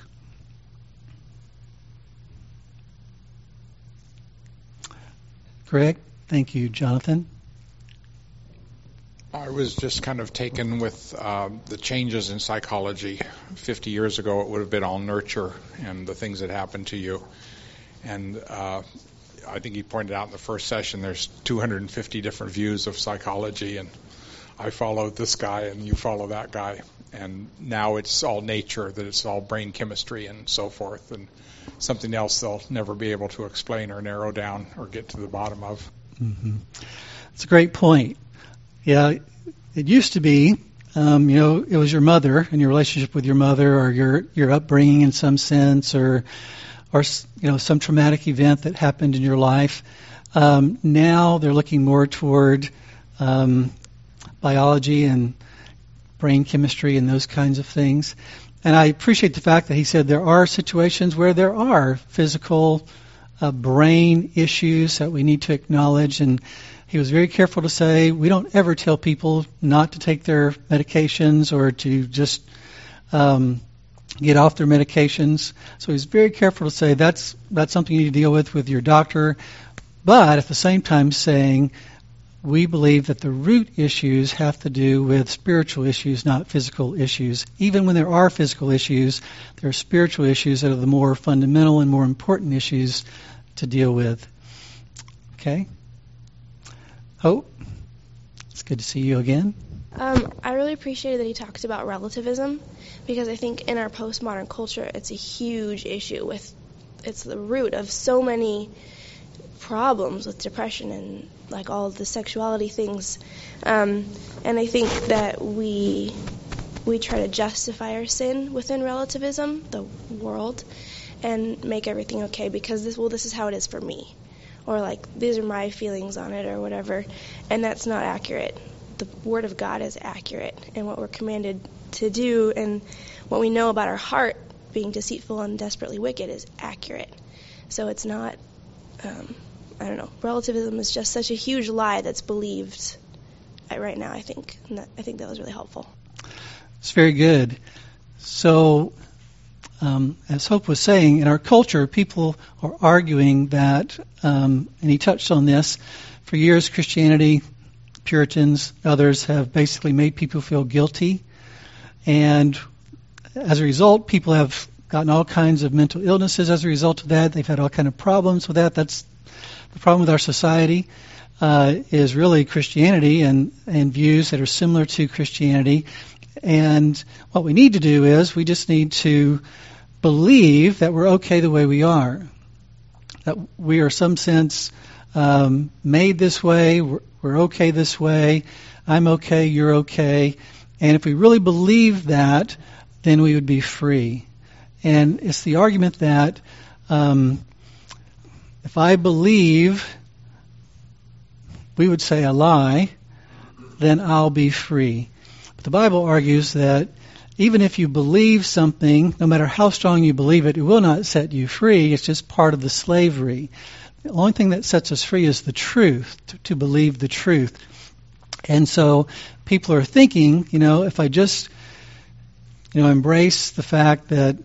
A: Greg? Thank you, Jonathan.
E: I was just kind of taken with uh, the changes in psychology. 50 years ago, it would have been all nurture and the things that happened to you. And uh, I think he pointed out in the first session there's 250 different views of psychology, and I follow this guy and you follow that guy. And now it's all nature, that it's all brain chemistry and so forth, and something else they'll never be able to explain or narrow down or get to the bottom of.
A: Mm-hmm. It's a great point. Yeah, it used to be, um, you know, it was your mother and your relationship with your mother, or your your upbringing in some sense, or or you know some traumatic event that happened in your life. Um, now they're looking more toward um, biology and brain chemistry and those kinds of things. And I appreciate the fact that he said there are situations where there are physical uh, brain issues that we need to acknowledge. And he was very careful to say we don't ever tell people not to take their medications or to just um, get off their medications. So he's very careful to say that's that's something you need to deal with with your doctor, but at the same time saying we believe that the root issues have to do with spiritual issues, not physical issues. Even when there are physical issues, there are spiritual issues that are the more fundamental and more important issues to deal with. Okay? Hope? It's good to see you again.
F: Um, I really appreciated that he talked about relativism because I think in our postmodern culture it's a huge issue with it's the root of so many problems with depression and like all the sexuality things. Um, and I think that we we try to justify our sin within relativism, the world, and make everything okay because this well this is how it is for me, or like these are my feelings on it or whatever, and that's not accurate the Word of God is accurate and what we're commanded to do and what we know about our heart being deceitful and desperately wicked is accurate. So it's not, um, I don't know, relativism is just such a huge lie that's believed right now, I think. And that, I think that was really helpful.
A: It's very good. So, um, as Hope was saying, in our culture, people are arguing that, um, and he touched on this, for years Christianity Puritans, others have basically made people feel guilty. And as a result, people have gotten all kinds of mental illnesses as a result of that. They've had all kinds of problems with that. That's the problem with our society. Uh, is really Christianity and, and views that are similar to Christianity. And what we need to do is we just need to believe that we're okay the way we are. That we are, some sense, um, made this way. We're, we're okay this way. I'm okay. You're okay. And if we really believe that, then we would be free. And it's the argument that um, if I believe, we would say a lie, then I'll be free. The Bible argues that even if you believe something, no matter how strong you believe it, it will not set you free. It's just part of the slavery. The only thing that sets us free is the truth, to, to believe the truth. And so people are thinking, you know, if I just, you know, embrace the fact that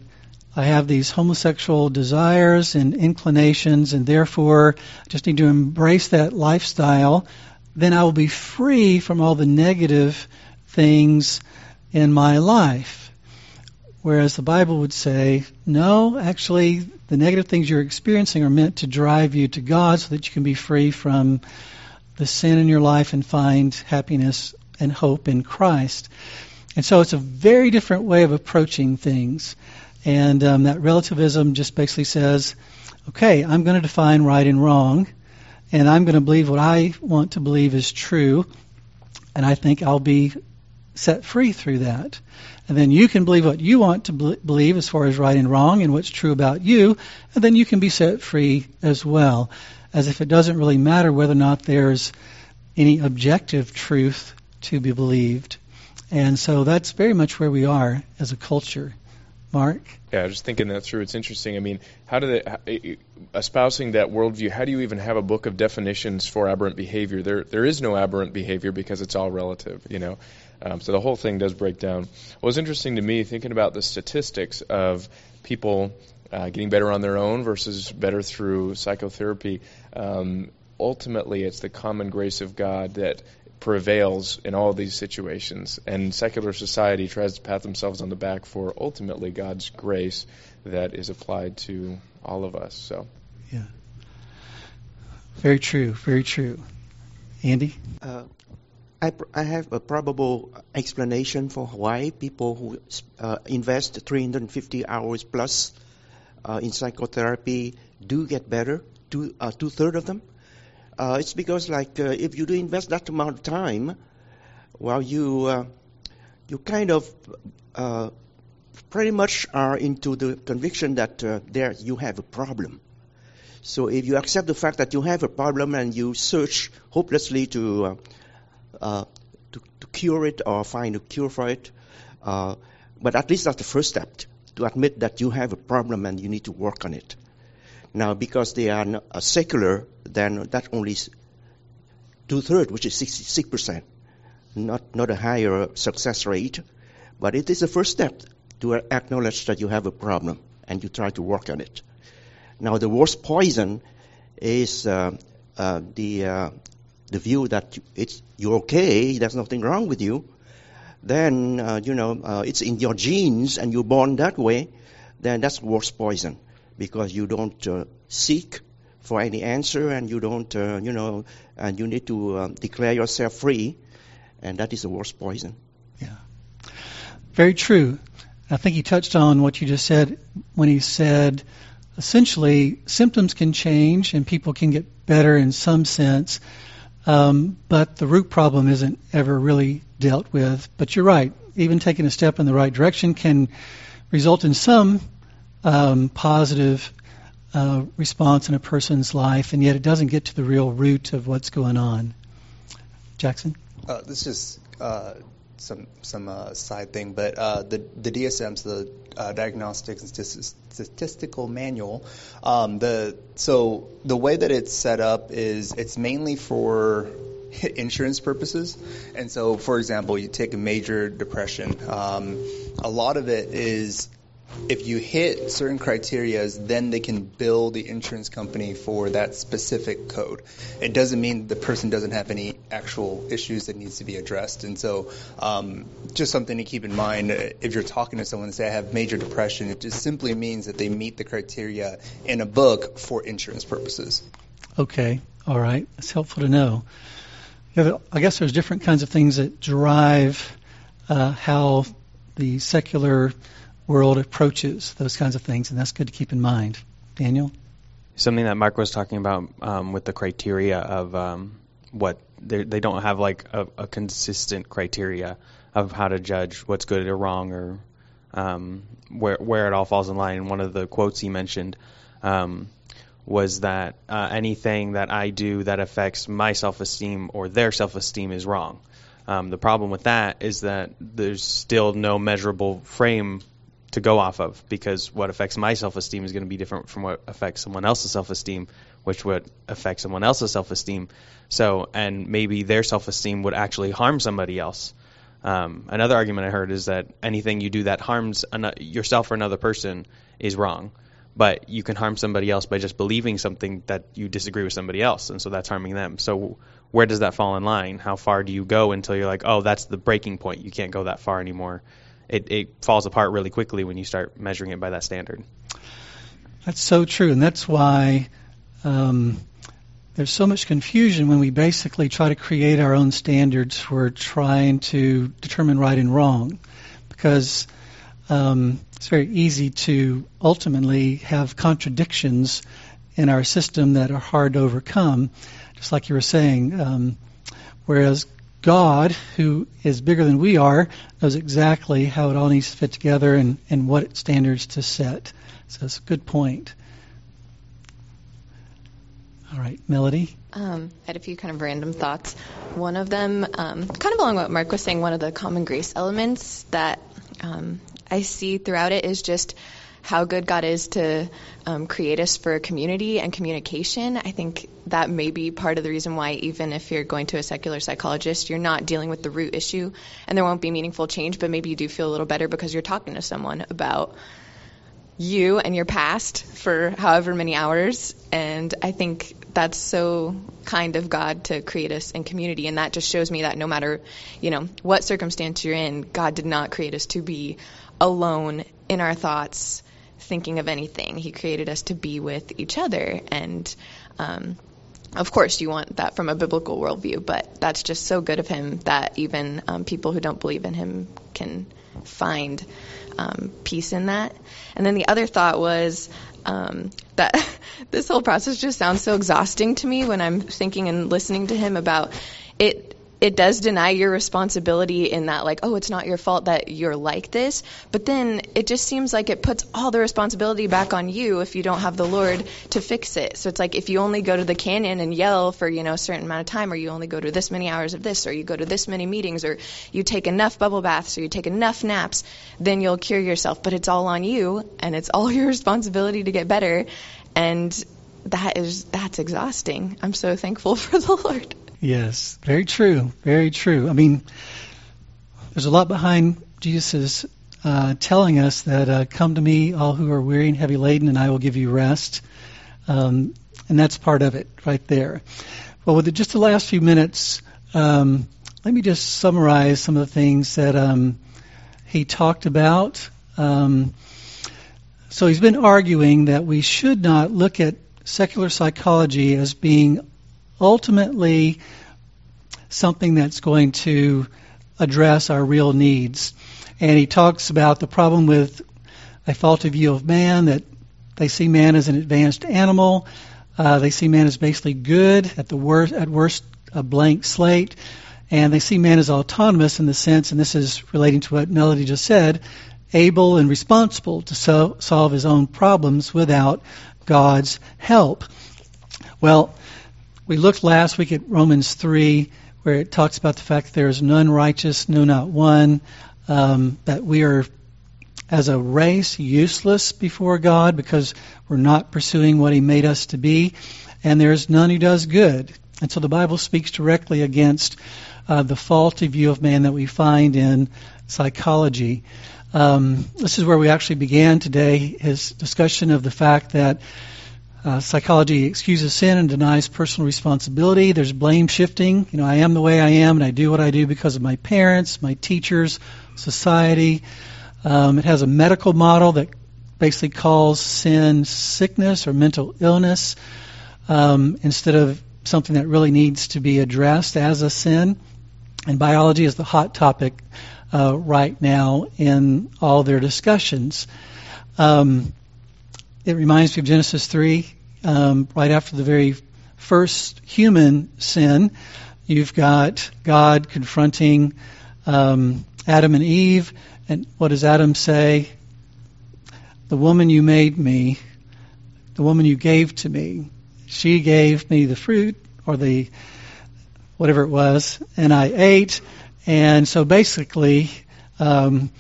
A: I have these homosexual desires and inclinations, and therefore just need to embrace that lifestyle, then I will be free from all the negative things in my life. Whereas the Bible would say, no, actually, the negative things you're experiencing are meant to drive you to God so that you can be free from the sin in your life and find happiness and hope in Christ. And so it's a very different way of approaching things. And um, that relativism just basically says, okay, I'm going to define right and wrong, and I'm going to believe what I want to believe is true, and I think I'll be set free through that. And then you can believe what you want to believe as far as right and wrong and what's true about you, and then you can be set free as well, as if it doesn't really matter whether or not there's any objective truth to be believed. And so that's very much where we are as a culture. Mark?
G: Yeah, just thinking that through, it's interesting. I mean, how do they, espousing that worldview, how do you even have a book of definitions for aberrant behavior? There, there is no aberrant behavior because it's all relative, you know. Um, so the whole thing does break down. What was interesting to me, thinking about the statistics of people uh, getting better on their own versus better through psychotherapy, um, ultimately it's the common grace of God that prevails in all of these situations. And secular society tries to pat themselves on the back for ultimately God's grace that is applied to all of us. So,
A: yeah, very true, very true. Andy, uh,
H: I I have a probable explanation for why people who uh, invest 350 hours plus uh, in psychotherapy do get better. Two uh, two third of them uh, it's because like uh, if you do invest that amount of time, well, you uh, you kind of uh, pretty much are into the conviction that uh, there you have a problem. So if you accept the fact that you have a problem and you search hopelessly to uh, to, to, cure it or find a cure for it, but at least that's the first step to admit that you have a problem and you need to work on it. Now, because they are a secular, then that only two thirds, which is 66%, not, not a higher success rate, but it is a first step to acknowledge that you have a problem and you try to work on it. Now, the worst poison is uh, uh, the uh, the view that it's you're okay, there's nothing wrong with you. Then uh, you know uh, it's in your genes and you're born that way. Then that's worst poison because you don't uh, seek for any answer and you don't, uh, you know, and you need to um, declare yourself free, and that is the worst poison.
A: Yeah. Very true. I think he touched on what you just said when he said essentially symptoms can change and people can get better in some sense, um, but the root problem isn't ever really dealt with. But you're right. Even taking a step in the right direction can result in some um, positive uh, response in a person's life, and yet it doesn't get to the real root of what's going on. Jackson?
I: Uh, this is uh, some some uh, side thing, but uh, the the DSM's the uh, Diagnostics and Statistical Manual. Um, the so the way that it's set up is it's mainly for insurance purposes. And so, for example, you take a major depression. Um, a lot of it is if you hit certain criteria, then they can bill the insurance company for that specific code. It doesn't mean the person doesn't have any actual issues that needs to be addressed. And so, um, just something to keep in mind if you're talking to someone and say I have major depression, it just simply means that they meet the criteria in a book for insurance purposes.
A: Okay, all right, It's helpful to know. I guess there's different kinds of things that drive uh, how the secular world approaches those kinds of things, and that's good to keep in mind. Daniel?
J: Something that Mark was talking about um, with the criteria of um, what they don't have like a, a, consistent criteria of how to judge what's good or wrong or um, where where it all falls in line. And one of the quotes he mentioned um, was that uh, anything that I do that affects my self esteem or their self esteem is wrong. Um, the problem with that is that there's still no measurable frame to go off of because what affects my self-esteem is going to be different from what affects someone else's self-esteem, which would affect someone else's self-esteem. So, and maybe their self-esteem would actually harm somebody else. Um, another argument I heard is that anything you do that harms an- yourself or another person is wrong, but you can harm somebody else by just believing something that you disagree with somebody else, and so that's harming them. So, where does that fall in line? How far do you go until you're like, oh, that's the breaking point? You can't go that far anymore it, it falls apart really quickly when you start measuring it by that standard.
A: That's so true, and that's why um, there's so much confusion when we basically try to create our own standards for trying to determine right and wrong, because um, it's very easy to ultimately have contradictions in our system that are hard to overcome, just like you were saying. Um, whereas God, who is bigger than we are, knows exactly how it all needs to fit together and, and what standards to set. So it's a good point. All right, Melody?
K: Um, I had a few kind of random thoughts. One of them, um, kind of along what Mark was saying, one of the common grace elements that um, I see throughout it is just how good God is to um, create us for community and communication. I think that may be part of the reason why, even if you're going to a secular psychologist, you're not dealing with the root issue and there won't be meaningful change, but maybe you do feel a little better because you're talking to someone about you and your past for however many hours. And I think that's so kind of God to create us in community. And that just shows me that no matter, you know, what circumstance you're in, God did not create us to be alone in our thoughts thinking of anything. He created us to be with each other. And um, of course, you want that from a biblical worldview, but that's just so good of him that even um, people who don't believe in him can find um, peace in that. And then the other thought was um, that this whole process just sounds so exhausting to me when I'm thinking and listening to him about it it does deny your responsibility in that like oh it's not your fault that you're like this. But then it just seems like it puts all the responsibility back on you if you don't have the lord to fix it. So it's like if you only go to the canyon and yell for you know a certain amount of time or you only go to this many hours of this or you go to this many meetings or you take enough bubble baths or you take enough naps then you'll cure yourself. But it's all on you and it's all your responsibility to get better. And that is that's exhausting. I'm so thankful for the lord
A: Yes, very true. Very true. I mean, there's a lot behind Jesus' uh, telling us that uh, come to me, all who are weary and heavy laden, and I will give you rest. Um, and that's part of it right there. Well, with just the last few minutes, um, let me just summarize some of the things that um, he talked about. Um, so he's been arguing that we should not look at secular psychology as being ultimately something that's going to address our real needs. And he talks about the problem with a faulty view of man, that they see man as an advanced animal. Uh, they see man as basically good, at the worst, at worst, a blank slate. And they see man as autonomous in the sense, and this is relating to what Melody just said, able and responsible to so- solve his own problems without God's help. Well, we looked last week at Romans 3, where it talks about the fact that there is none righteous, no, not one, um, that we are, as a race, useless before God because we're not pursuing what He made us to be, and there is none who does good. And so the Bible speaks directly against uh, the faulty view of man that we find in psychology. Um, this is where we actually began today, his discussion of the fact that uh, psychology excuses sin and denies personal responsibility. There's blame shifting. You know, I am the way I am, and I do what I do because of my parents, my teachers, society. Um, it has a medical model that basically calls sin sickness or mental illness um, instead of something that really needs to be addressed as a sin. And biology is the hot topic uh, right now in all their discussions. Um, it reminds me of Genesis 3, um, right after the very first human sin. You've got God confronting um, Adam and Eve, and what does Adam say? The woman you made me, the woman you gave to me, she gave me the fruit or the whatever it was, and I ate. And so basically, um,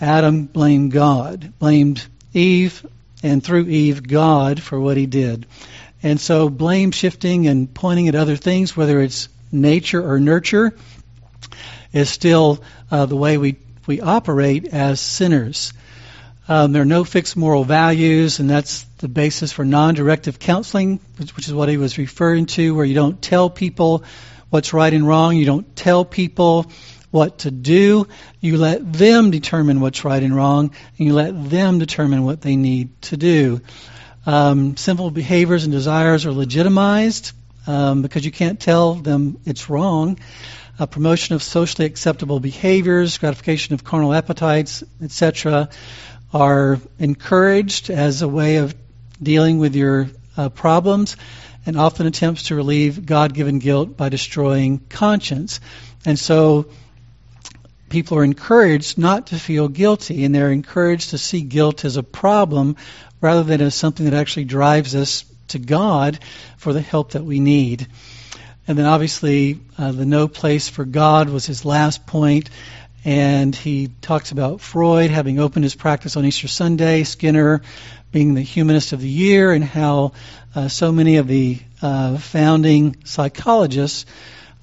A: Adam blamed God, blamed Eve, and through Eve, God for what he did. And so blame shifting and pointing at other things, whether it's nature or nurture, is still uh, the way we, we operate as sinners. Um, there are no fixed moral values, and that's the basis for non directive counseling, which, which, is what he was referring to, where you don't tell people what's right and wrong. You don't tell people what to do. You let them determine what's right and wrong, and you let them determine what they need to do. Um, sinful behaviors and desires are legitimized um, because you can't tell them it's wrong. A promotion of socially acceptable behaviors, gratification of carnal appetites, etc., are encouraged as a way of dealing with your uh, problems and often attempts to relieve God given guilt by destroying conscience. And so people are encouraged not to feel guilty, and they're encouraged to see guilt as a problem rather than as something that actually drives us to God for the help that we need. And then obviously, uh, the no place for God was his last point, and he talks about Freud having opened his practice on Easter Sunday, Skinner being the humanist of the year, and how uh, so many of the uh, founding psychologists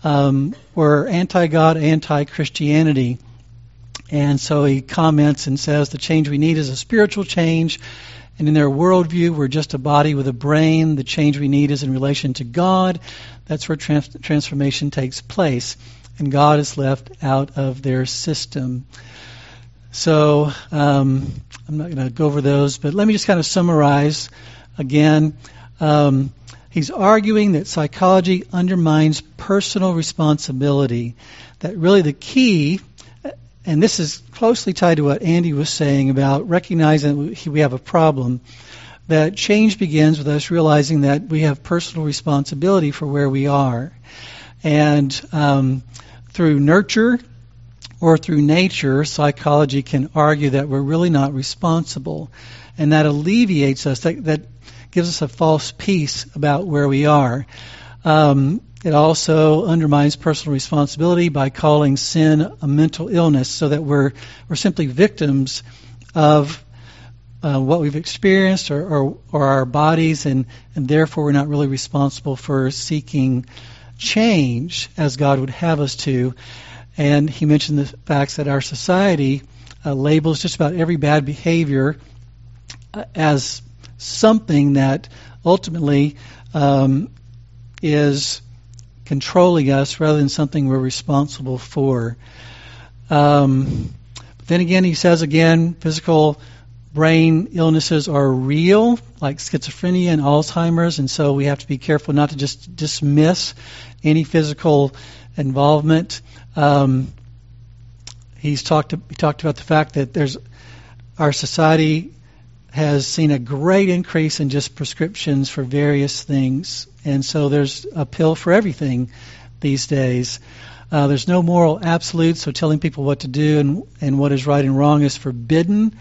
A: um, were anti God, anti Christianity. And so he comments and says the change we need is a spiritual change. And in their worldview, we're just a body with a brain. The change we need is in relation to God. That's where trans- transformation takes place. And God is left out of their system. So um, I'm not going to go over those, but let me just kind of summarize again. Um, He's arguing that psychology undermines personal responsibility. That really the key, and this is closely tied to what Andy was saying about recognizing we have a problem, that change begins with us realizing that we have personal responsibility for where we are. And um, through nurture or through nature, psychology can argue that we're really not responsible. And that alleviates us, that, that gives us a false peace about where we are. Um, it also undermines personal responsibility by calling sin a mental illness, so that we're we're simply victims of uh, what we've experienced or, or, or our bodies, and, and therefore we're not really responsible for seeking change as God would have us to. And he mentioned the facts that our society uh, labels just about every bad behavior uh, as something that ultimately um, is controlling us rather than something we're responsible for. Um, but then again, he says again, physical brain illnesses are real, like schizophrenia and Alzheimer's, and so we have to be careful not to just dismiss any physical involvement. Um, he's talked he talked about the fact that there's our society has seen a great increase in just prescriptions for various things. And so there's a pill for everything these days. Uh, there's no moral absolute, so telling people what to do and, and what is right and wrong is forbidden.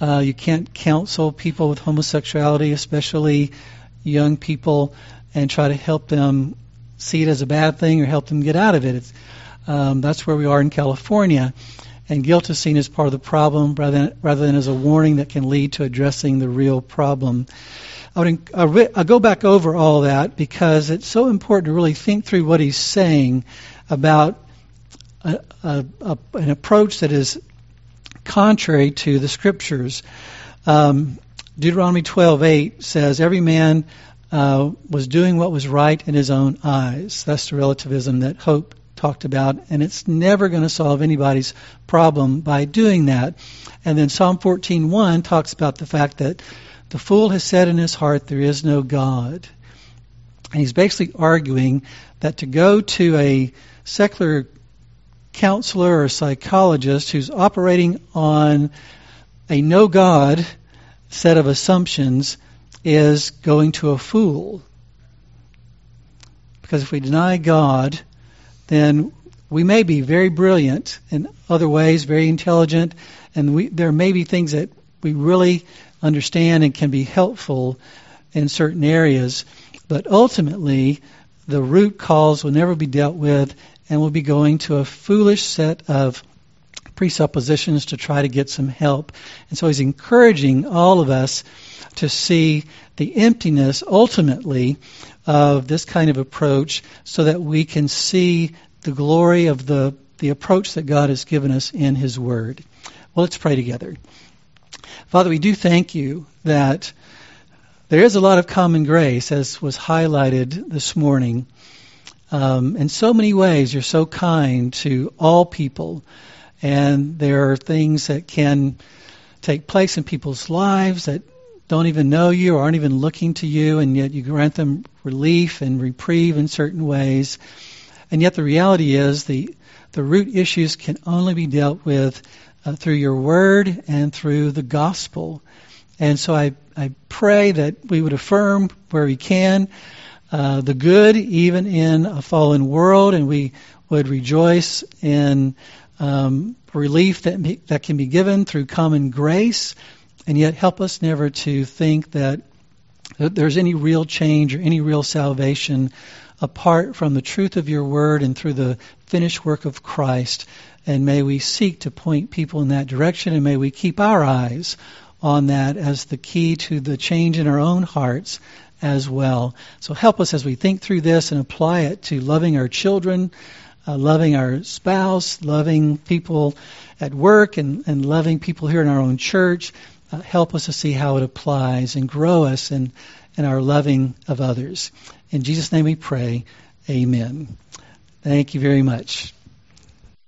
A: Uh, you can't counsel people with homosexuality, especially young people, and try to help them see it as a bad thing or help them get out of it. Um, that's where we are in California and guilt is seen as part of the problem rather than, rather than as a warning that can lead to addressing the real problem. I would, I'll go back over all that because it's so important to really think through what he's saying about a, a, a, an approach that is contrary to the scriptures. Um, Deuteronomy 12:8 says, "Every man uh, was doing what was right in his own eyes." That's the relativism that Hope talked about, and it's never going to solve anybody's problem by doing that. And then Psalm 14:1 talks about the fact that the fool has said in his heart, "There is no God." And he's basically arguing that to go to a secular counselor or psychologist who's operating on a no God set of assumptions is going to a fool. Because if we deny God, then we may be very brilliant in other ways, very intelligent, and we, there may be things that we really understand and can be helpful in certain areas. But ultimately, the root cause will never be dealt with and will be going to a foolish set of presuppositions to try to get some help. And so he's encouraging all of us to see the emptiness ultimately of this kind of approach so that we can see the glory of the, the approach that God has given us in his word. Well, let's pray together. Father, we do thank you that there is a lot of common grace, as was highlighted this morning. Um, in so many ways, you're so kind to all people, and there are things that can take place in people's lives that don't even know you or aren't even looking to you, and yet you grant them relief and reprieve in certain ways. And yet the reality is the the root issues can only be dealt with uh, through your word and through the gospel. And so I, I pray that we would affirm where we can uh, the good even in a fallen world, and we would rejoice in um, relief that, that can be given through common grace, and yet help us never to think that, that there's any real change or any real salvation apart from the truth of your word and through the finished work of Christ. And may we seek to point people in that direction, and may we keep our eyes on that as the key to the change in our own hearts as well. So help us as we think through this and apply it to loving our children, uh, loving our spouse, loving people at work, and, and loving people here in our own church. Uh, help us to see how it applies and grow us in, in our loving of others. In Jesus' name we pray. Amen. Thank you very much.